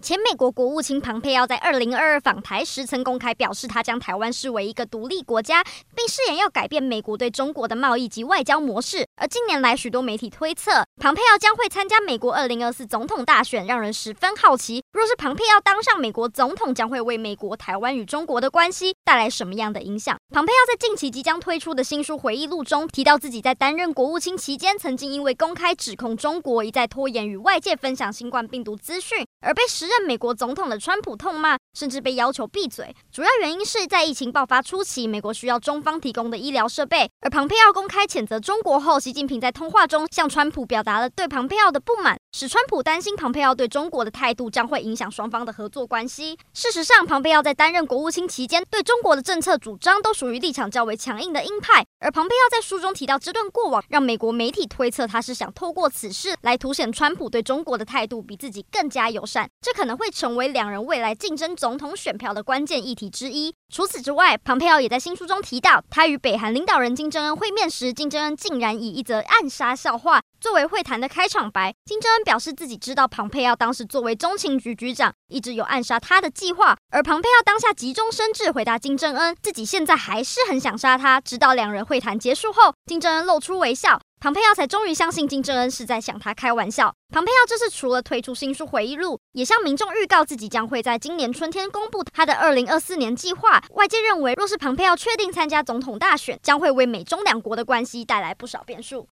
前美国国务卿庞佩奥在二零二二访台时，曾公开表示，他将台湾视为一个独立国家，并誓言要改变美国对中国的贸易及外交模式。而近年来，许多媒体推测，庞佩奥将会参加美国二零二四总统大选，让人十分好奇。若是庞佩奥当上美国总统，将会为美国、台湾与中国的关系带来什么样的影响？庞佩奥在近期即将推出的新书回忆录中提到，自己在担任国务卿期间，曾经因为公开指控中国一再拖延与外界分享新冠病毒资讯，而被时任美国总统的川普痛骂，甚至被要求闭嘴。主要原因是在疫情爆发初期，美国需要中方提供的医疗设备。而庞佩奥公开谴责中国后，习近平在通话中向川普表达了对庞佩奥的不满，使川普担心庞佩奥对中国的态度将会影响双方的合作关系。事实上，庞佩奥在担任国务卿期间，对中国的政策主张都属于立场较为强硬的鹰派。而庞佩奥在书中提到这段过往，让美国媒体推测他是想透过此事来凸显川普对中国的态度比自己更加友善，这可能会成为两人未来竞争总统选票的关键议题之一。除此之外，庞佩奥也在新书中提到，他与北韩领导人金正恩会面时，金正恩竟然以一则暗杀笑话作为会谈的开场白。金正恩表示自己知道庞佩奥当时作为中情局局长，一直有暗杀他的计划，而庞佩奥当下急中生智回答金正恩，自己现在还是很想杀他。直到两人会谈结束后，金正恩露出微笑。庞佩奥才终于相信金正恩是在向他开玩笑。庞佩奥这次除了推出新书回忆录，也向民众预告自己将会在今年春天公布他的二零二四年计划。外界认为，若是庞佩奥确定参加总统大选，将会为美中两国的关系带来不少变数。